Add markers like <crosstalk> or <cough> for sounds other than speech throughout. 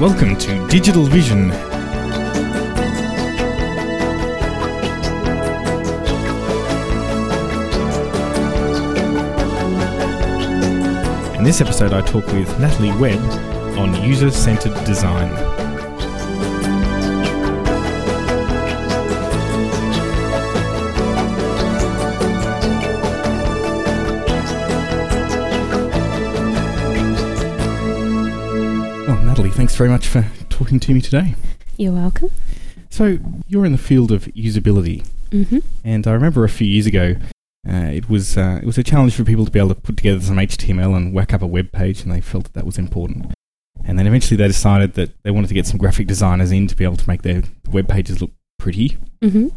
Welcome to Digital Vision. In this episode, I talk with Natalie Webb on user centered design. Thanks very much for talking to me today. You're welcome. So, you're in the field of usability, Mm-hmm. and I remember a few years ago, uh, it was uh, it was a challenge for people to be able to put together some HTML and whack up a web page, and they felt that that was important. And then eventually they decided that they wanted to get some graphic designers in to be able to make their web pages look pretty. Mm-hmm.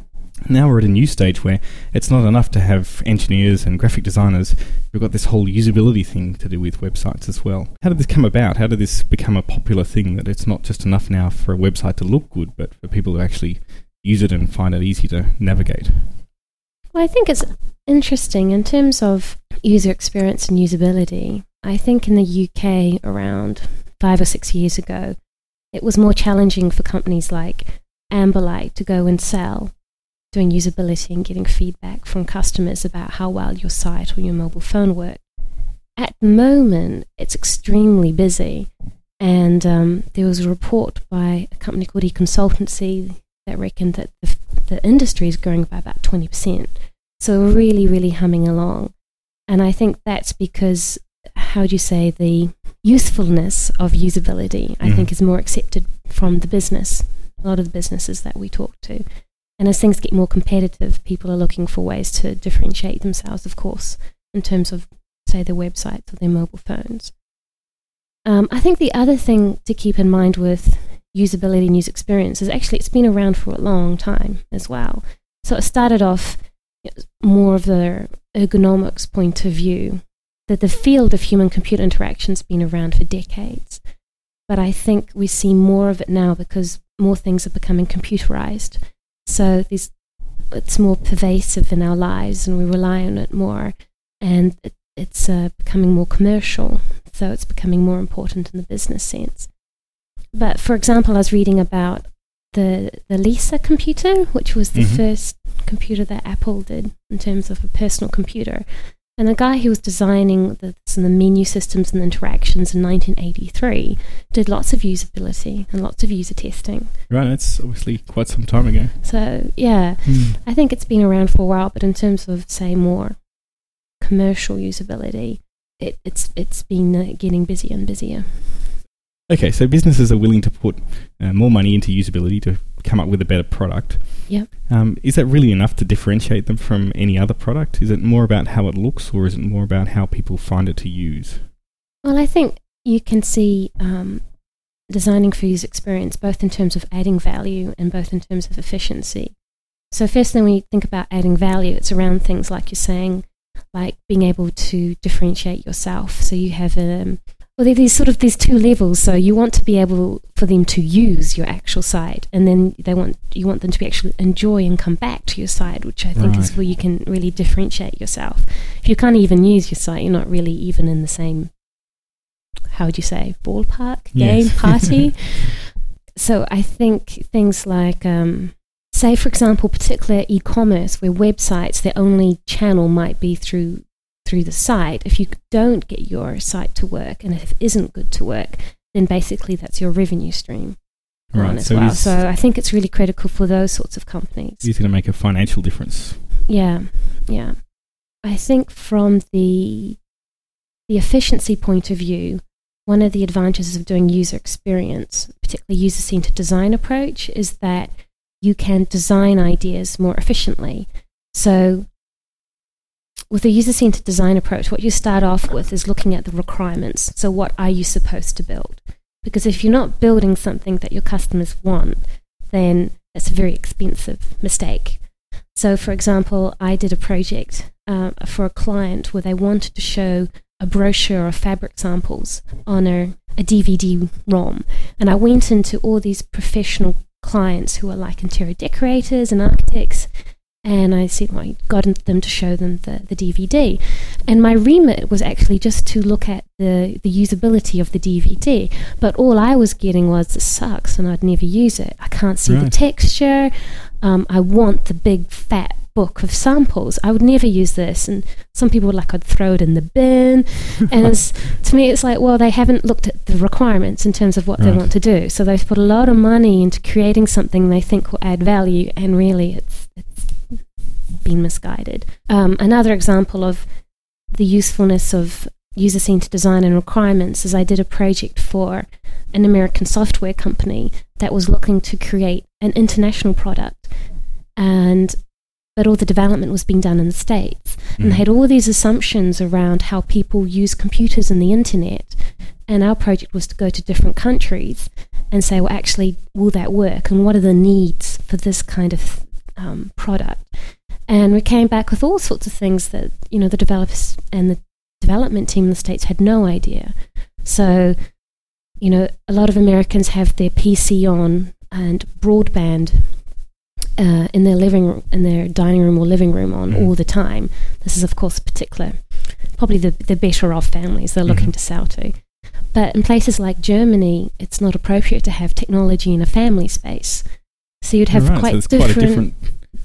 Now we're at a new stage where it's not enough to have engineers and graphic designers. We've got this whole usability thing to do with websites as well. How did this come about? How did this become a popular thing that it's not just enough now for a website to look good, but for people to actually use it and find it easy to navigate? Well, I think it's interesting in terms of user experience and usability. I think in the UK around five or six years ago, it was more challenging for companies like Amberlight to go and sell doing usability and getting feedback from customers about how well your site or your mobile phone worked. At the moment, it's extremely busy. And um, there was a report by a company called eConsultancy that reckoned that the, the industry is growing by about 20%. So we're really, really humming along. And I think that's because, how do you say, the usefulness of usability, I Mhm. think, is more accepted from the business, a lot of the businesses that we talk to. And as things get more competitive, people are looking for ways to differentiate themselves, of course, in terms of, say, their websites or their mobile phones. Um, I think the other thing to keep in mind with usability and user experience is actually it's been around for a long time as well. So it started off more of the ergonomics point of view that the field of human computer interaction has been around for decades. But I think we see more of it now because more things are becoming computerized. So these, it's more pervasive in our lives and we rely on it more. And it, it's uh, becoming more commercial. So it's becoming more important in the business sense. But for example, I was reading about the, the Lisa computer, which was the Mhm. first computer that Apple did in terms of a personal computer. And the guy who was designing the, some the menu systems and interactions in 1983 did lots of usability and lots of user testing. Right, that's obviously quite some time ago. So, yeah, I think it's been around for a while, but in terms of, say, more commercial usability, it, it's, it's been uh, getting busier and busier. Okay, so businesses are willing to put uh, more money into usability to come up with a better product. Yep. Um, is that really enough to differentiate them from any other product? Is it more about how it looks, or is it more about how people find it to use? Well, I think you can see um, designing for user experience both in terms of adding value and both in terms of efficiency. So, first thing when you think about adding value, it's around things like you're saying, like being able to differentiate yourself. So you have um, well, there's sort of these two levels. So you want to be able for them to use your actual site, and then they want you want them to be actually enjoy and come back to your site, which I think is where you can really differentiate yourself. If you can't even use your site, you're not really even in the same how would you say ballpark game Yes. <laughs> party. so I think things like um, say for example particular e-commerce where websites their only channel might be through through the site if you don't get your site to work and if it isn't good to work then basically that's your revenue stream Right, as so well so i think it's really critical for those sorts of companies It's going to make a financial difference. yeah, yeah. I think from the the efficiency point of view, one of the advantages of doing user experience, particularly user-centered design approach, is that you can design ideas more efficiently. So with a user-centered design approach, what you start off with is looking at the requirements. So what are you supposed to build? Because if you're not building something that your customers want, then that's a very expensive mistake. So, for example, I did a project uh, for a client where they wanted to show a brochure of fabric samples on a, a DVD ROM. And I went into all these professional clients who are like interior decorators and architects, And I said, well, I got them to show them the, the DVD. And my remit was actually just to look at the, the usability of the DVD. But all I was getting was, this sucks and I'd never use it. I can't see the texture. Um, I want the big fat book of samples. I would never use this. And some people were like, I'd throw it in the bin. <laughs> and it's, to me, it's like, well, they haven't looked at the requirements in terms of what they want to do. So they've put a lot of money into creating something they think will add value, and really, it's it's been misguided. Um, another example of the usefulness of user-centered design and requirements is I did a project for an American software company that was looking to create an international product, and but all the development was being done in the states and they Mm. had all these assumptions around how people use computers and the internet. And our project was to go to different countries and say, well, actually, will that work? And what are the needs for this kind of um, product? And we came back with all sorts of things that, you know, the developers and the development team in the States had no idea. So, you know, a lot of Americans have their PC on and broadband uh, in their living room, in their dining room or living room on Mhm. all the time. This is, of course, particular, probably the, the better off families they're looking Mhm. to sell to. But in places like Germany, it's not appropriate to have technology in a family space. So you'd have Right, quite, so different, quite a different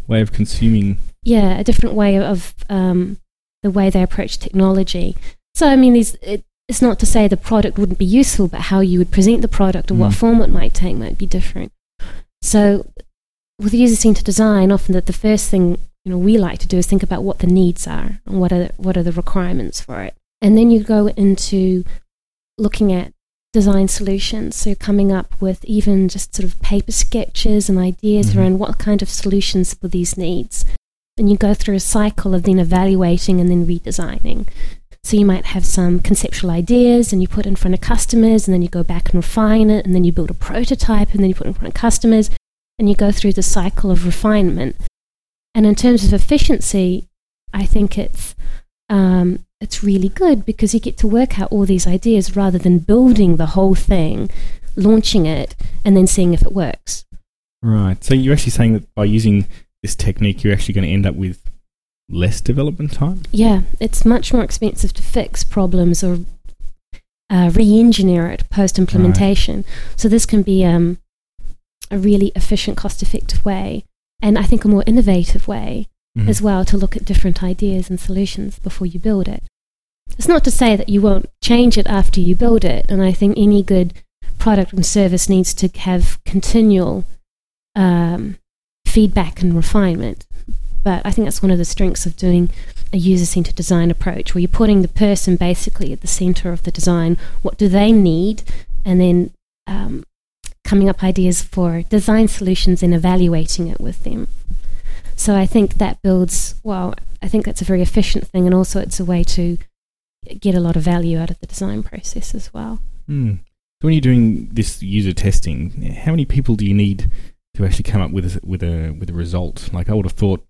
way of consuming. Yeah, a different way of um, the way they approach technology. So I mean, these it, it's not to say the product wouldn't be useful, but how you would present the product or what Mm. form it might take might be different. So with user-centered design, often that the first thing you know we like to do is think about what the needs are and what are what are the requirements for it, and then you go into looking at design solutions. So coming up with even just sort of paper sketches and ideas Mhm. around what kind of solutions for these needs. And you go through a cycle of then evaluating and then redesigning. So you might have some conceptual ideas and you put in front of customers and then you go back and refine it and then you build a prototype and then you put in front of customers and you go through the cycle of refinement. And in terms of efficiency, I think it's um, it's really good because you get to work out all these ideas rather than building the whole thing, launching it, and then seeing if it works. Right. So you're actually saying that by using this technique, you're actually going to end up with less development time? Yeah, it's much more expensive to fix problems or uh, re-engineer it post-implementation. So this can be um, a really efficient, cost-effective way, and I think a more innovative way Mhm. as well to look at different ideas and solutions before you build it. It's not to say that you won't change it after you build it, and I think any good product and service needs to have continual um, feedback and refinement. But I think that's one of the strengths of doing a user centered design approach, where you're putting the person basically at the center of the design. What do they need? And then um, coming up ideas for design solutions and evaluating it with them. So I think that builds, well, I think that's a very efficient thing, and also it's a way to get a lot of value out of the design process as well. Hmm. So when you're doing this user testing, how many people do you need to actually come up with a, with a with a result? Like I would have thought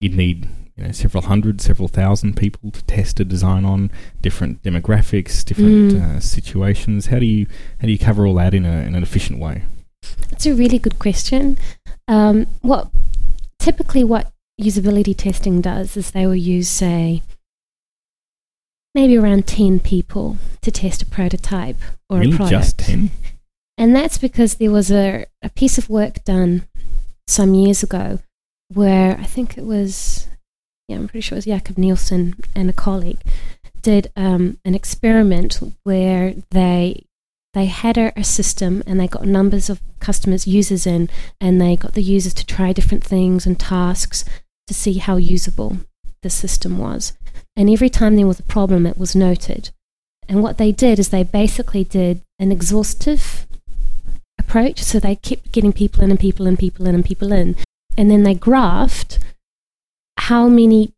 you'd need you know several hundred, several thousand people to test a design on different demographics, different Mm. uh, situations. How do you how do you cover all that in a in an efficient way? That's a really good question. Um, what typically what usability testing does is they will use, say, maybe around ten people to test a prototype or really, a product. just ten? And that's because there was a, a piece of work done some years ago where I think it was, yeah, I'm pretty sure it was Jakob Nielsen and a colleague did um, an experiment where they they had a, a system and they got numbers of customers users in and they got the users to try different things and tasks to see how usable the system was. And every time there was a problem it was noted. And what they did is they basically did an exhaustive approach so they kept getting people in and people in people in and people in and then they graphed how many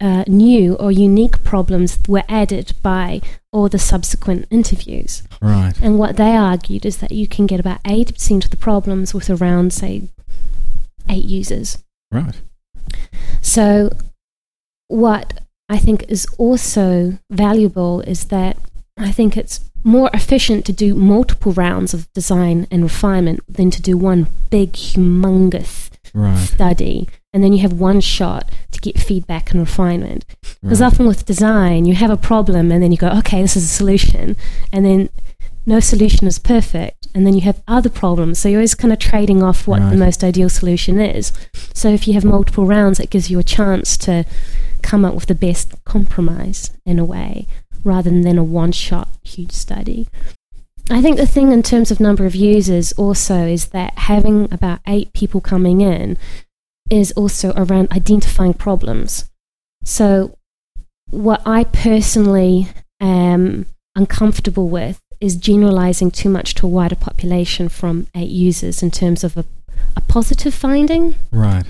uh, new or unique problems were added by all the subsequent interviews Right. and what they argued is that you can get about 80% of the problems with around, say, eight users. Right. So, what I think is also valuable is that I think it's more efficient to do multiple rounds of design and refinement than to do one big, humongous Right. study and then you have one shot to get feedback and refinement. Because Right. often with design, you have a problem and then you go, okay, this is a solution. And then no solution is perfect. And then you have other problems. So you're always kind of trading off what Right. the most ideal solution is. So if you have multiple rounds, it gives you a chance to come up with the best compromise in a way rather than a one shot huge study. I think the thing in terms of number of users also is that having about eight people coming in is also around identifying problems. So, what I personally am uncomfortable with is generalizing too much to a wider population from eight users in terms of a, a positive finding. Right.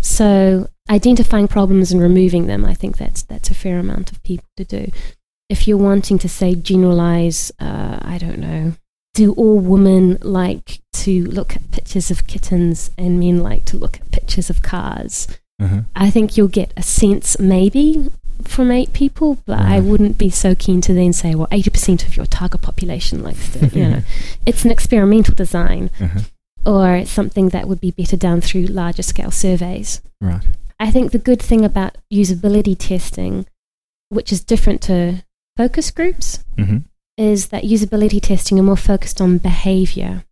So identifying problems and removing them, I think that's that's a fair amount of people to do. If you're wanting to say generalize, uh, I don't know, do all women like to look at pictures of kittens and men like to look at pictures of cars? Uh-huh. I think you'll get a sense maybe from eight people, but I wouldn't be so keen to then say, well, 80% of your target population likes to, you know. <laughs> It's an experimental design Uh-huh. or something that would be better done through larger scale surveys. Right. I think the good thing about usability testing, which is different to focus groups, Mm-hmm. is that usability testing are more focused on behavior,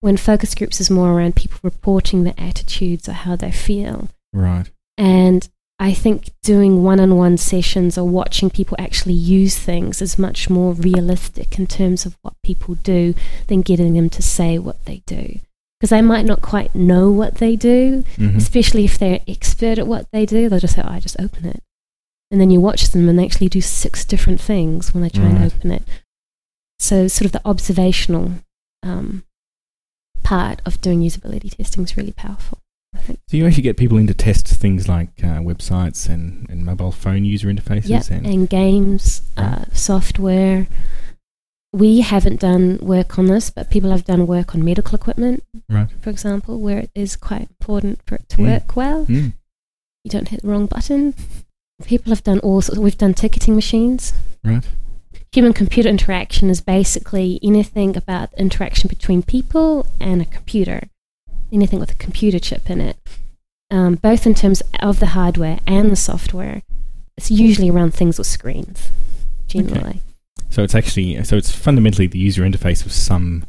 when focus groups is more around people reporting their attitudes or how they feel. Right. And I think doing one on one sessions or watching people actually use things is much more realistic in terms of what people do than getting them to say what they do. Because they might not quite know what they do, Mm-hmm. especially if they're expert at what they do. They'll just say, oh, I just open it. And then you watch them and they actually do six different things when they try and open it. So, sort of the observational um, part of doing usability testing is really powerful. I think. So you actually get people in to test things like uh, websites and, and mobile phone user interfaces Yep, and and games, uh, software. We haven't done work on this, but people have done work on medical equipment, right. for example, where it is quite important for it to Mm. work well. Mm. You don't hit the wrong button. People have done all sorts. We've done ticketing machines. Right. Human computer interaction is basically anything about interaction between people and a computer, anything with a computer chip in it, um, both in terms of the hardware and the software. It's usually around things with screens, generally. So it's actually so it's fundamentally the user interface of some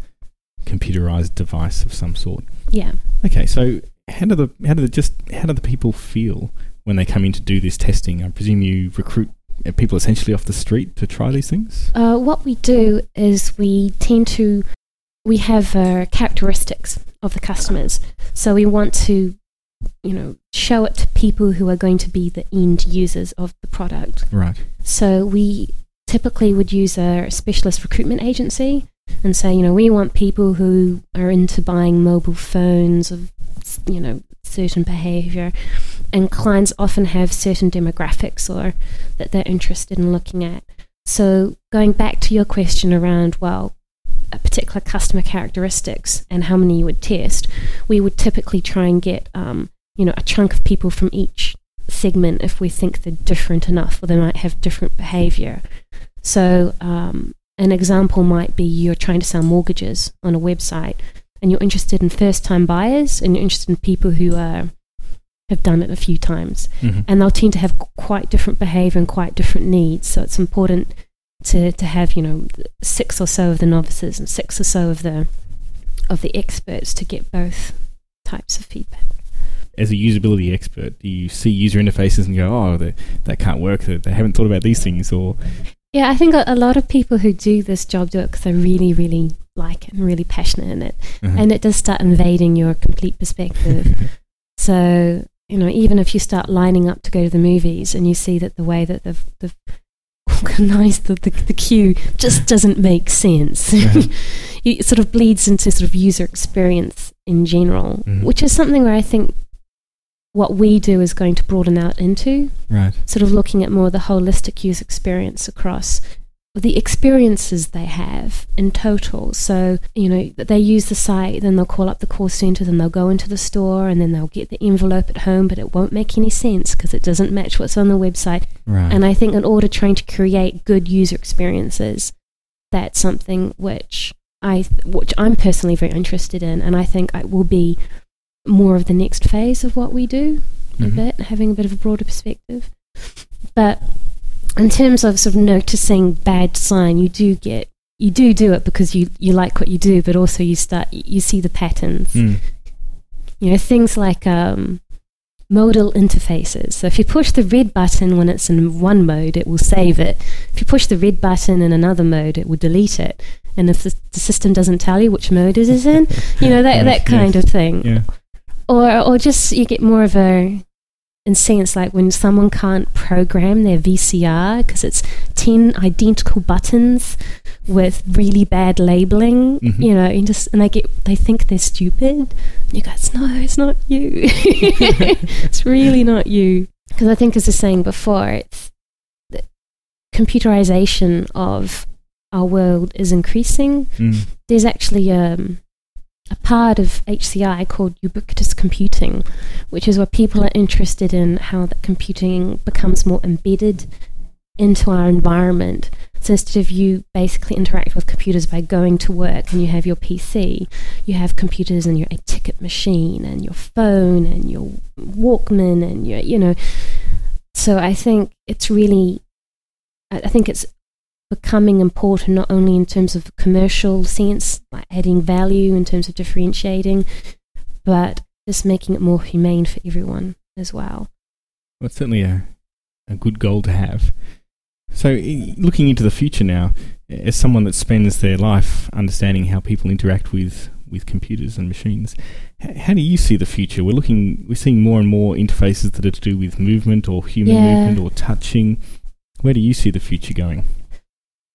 computerized device of some sort. Yeah. Okay, so how do the how do the just how do the people feel when they come in to do this testing? I presume you recruit uh, people essentially off the street to try these things. Uh, what we do is we tend to we have uh, characteristics of the customers, so we want to you know show it to people who are going to be the end users of the product. Right. So we typically would use a specialist recruitment agency and say, you know, we want people who are into buying mobile phones of, you know, certain behavior. And clients often have certain demographics or that they're interested in looking at. So going back to your question around, well, a particular customer characteristics and how many you would test, we would typically try and get, um, you know, a chunk of people from each segment if we think they're different enough or they might have different behavior. So, um, an example might be you're trying to sell mortgages on a website and you're interested in first time buyers and you're interested in people who uh, have done it a few times. Mm-hmm. And they'll tend to have quite different behavior and quite different needs. So, it's important to, to have, you know, six or so of the novices and six or so of the of the experts to get both types of feedback. As a usability expert, do you see user interfaces and go, "Oh, they, that can't work. They, they haven't thought about these things," or Yeah, I think a, a lot of people who do this job do it because they really, really like it and really passionate in it. uh-huh. And it does start invading your complete perspective. <laughs> so, you know, even if you start lining up to go to the movies and you see that the way that they've, they've organized the, the, the queue just doesn't make sense, <laughs> Uh-huh. it sort of bleeds into sort of user experience in general, Mhm. which is something where I think what we do is going to broaden out into right. sort of looking at more the holistic user experience across the experiences they have in total. So, you know, they use the site, then they'll call up the call center, then they'll go into the store, and then they'll get the envelope at home, but it won't make any sense because it doesn't match what's on the website. Right. And I think in order trying to create good user experiences, that's something which I which I'm personally very interested in, and I think it will be more of the next phase of what we do a Mhm. bit, having a bit of a broader perspective. But in terms of sort of noticing bad sign, you do get you do do it because you you like what you do, but also you start you see the patterns. Mm. You know things like um, modal interfaces. So if you push the red button when it's in one mode, it will save it. If you push the red button in another mode, it will delete it. And if the, the system doesn't tell you which mode it is in, you know that <laughs> Right, that kind yes. of thing Yeah. or or just you get more of a in sense like when someone can't program their VCR because it's 10 identical buttons with really bad labeling Mhm. you know and just and they get they think they're stupid and you guys no it's not you <laughs> it's really not you because I think as I was saying before it's the computerization of our world is increasing Mm. there's actually um, a part of HCI called ubiquitous computing, which is where people are interested in how that computing becomes more embedded into our environment. So instead of you basically interact with computers by going to work and you have your PC, you have computers in your ticket machine and your phone and your Walkman and your, you know. So I think it's really, I think it's becoming important not only in terms of commercial sense, like adding value in terms of differentiating, but just making it more humane for everyone as well. Well, it's certainly a, a good goal to have. So, looking into the future now, as someone that spends their life understanding how people interact with, with computers and machines, how do you see the future? We're looking, we're seeing more and more interfaces that are to do with movement or human Yeah. movement or touching. Where do you see the future going?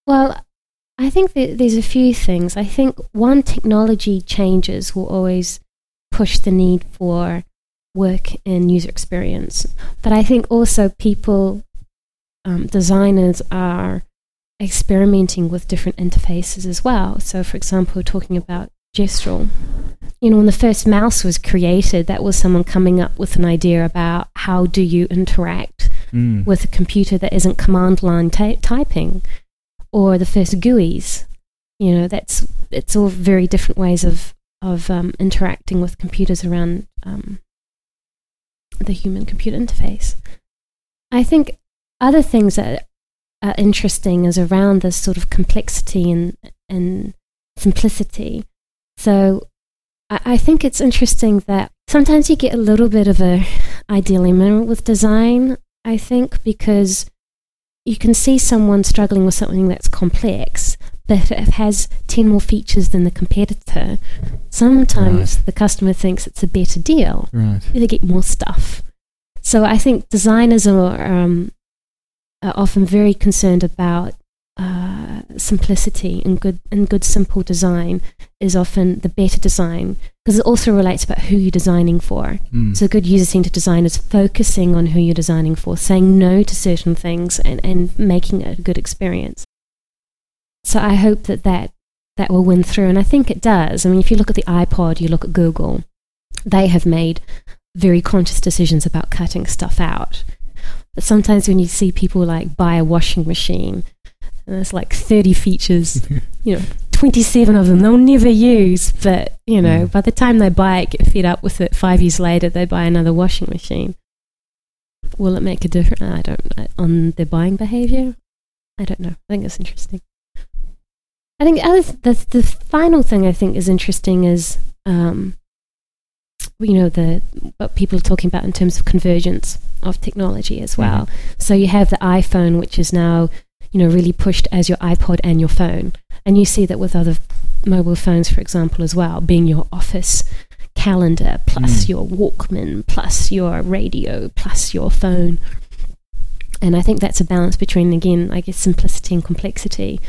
Well, I think there's a few things. I think one, technology changes will always push the need for work and user experience. But I think also people, um, designers are experimenting with different interfaces as well. So, for example, talking about gestural. You know, when the first mouse was created, that was someone coming up with an idea about how do you interact Mm. with a computer that isn't command line ty- typing or the first GUIs. You know, that's it's all very different ways of of um, interacting with computers around um, the human computer interface. I think other things that are interesting is around this sort of complexity and and simplicity. So I, I think it's interesting that sometimes you get a little bit of a dilemma with design I think, because you can see someone struggling with something that's complex, but it has 10 more features than the competitor, sometimes the customer thinks it's a better deal. Right. They get more stuff. So I think designers are, um, are often very concerned about uh, simplicity and good and good simple design is often the better design because it also relates about who you're designing for. Mm. So, good user centered design is focusing on who you're designing for, saying no to certain things, and, and making it a good experience. So, I hope that, that that will win through, and I think it does. I mean, if you look at the iPod, you look at Google, they have made very conscious decisions about cutting stuff out. But sometimes when you see people like buy a washing machine, and there's like 30 features, <laughs> you know, 27 of them they'll never use, but you know, Mm. by the time they buy it, get fed up with it, five years later, they buy another washing machine. Will it make a difference? I don't uh, on their buying behavior. I don't know. I think it's interesting. I think the other th- the the final thing I think is interesting is um, you know the what people are talking about in terms of convergence of technology as well. So you have the iPhone, which is now you know really pushed as your iPod and your phone, and you see that with other mobile phones, for example, as well, being your office calendar plus Mm. your Walkman plus your radio plus your phone. And I think that's a balance between again, I guess, simplicity and complexity.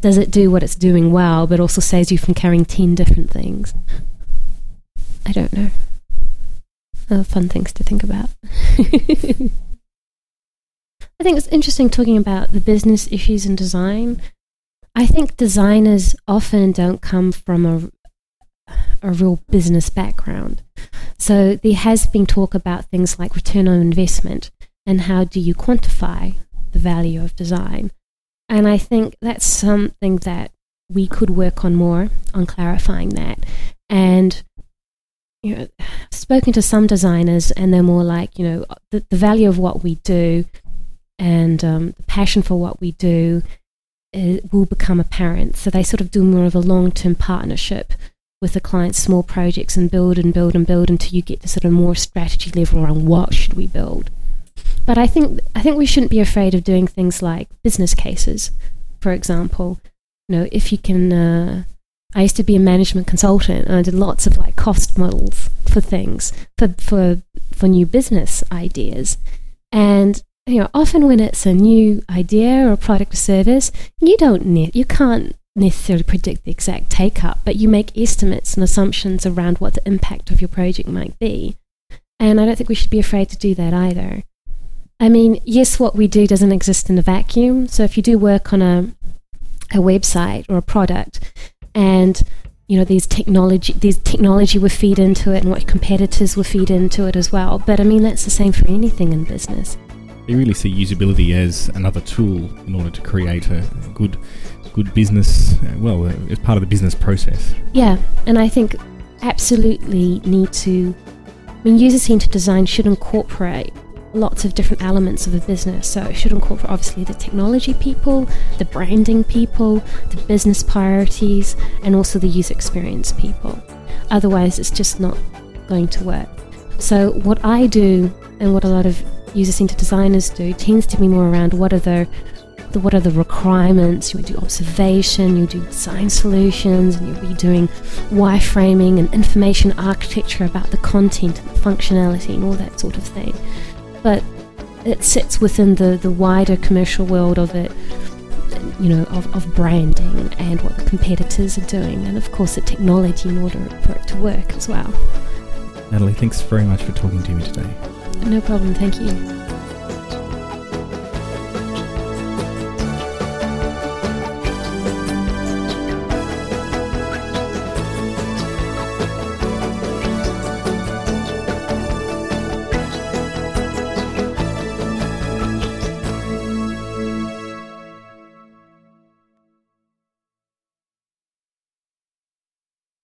Does it do what it's doing well, but also saves you from carrying ten different things? I don't know. Uh, fun things to think about. <laughs> I think it's interesting talking about the business issues in design. I think designers often don't come from a a real business background. So there has been talk about things like return on investment and how do you quantify the value of design. And I think that's something that we could work on more on clarifying that. And you know, spoken to some designers, and they're more like, you know, the, the value of what we do and um, the passion for what we do uh, will become apparent. So they sort of do more of a long term partnership with the client's small projects and build and build and build until you get to sort of more strategy level around what should we build. But I think I think we shouldn't be afraid of doing things like business cases, for example. You know, if you can. Uh, I used to be a management consultant, and I did lots of like cost models for things for for for new business ideas, and you know, often when it's a new idea or a product or service, you don't ne- you can't necessarily predict the exact take up, but you make estimates and assumptions around what the impact of your project might be. And I don't think we should be afraid to do that either. I mean, yes, what we do doesn't exist in a vacuum. So if you do work on a a website or a product and you know these technology these technology will feed into it and what competitors will feed into it as well. But I mean that's the same for anything in business. You really see usability as another tool in order to create a good, good business. uh, Well, uh, as part of the business process. Yeah, and I think absolutely need to. I mean, user centered design should incorporate lots of different elements of a business. So it should incorporate obviously the technology people, the branding people, the business priorities, and also the user experience people. Otherwise, it's just not going to work. So what I do, and what a lot of user-centered designers do, tends to be more around what are the the, what are the requirements? You would do observation, you do design solutions, and you'll be doing wireframing and information architecture about the content and the functionality and all that sort of thing. But it sits within the, the wider commercial world of it, you know, of, of branding and what the competitors are doing, and of course the technology in order for it to work as well. Natalie, thanks very much for talking to me today. No problem, thank you.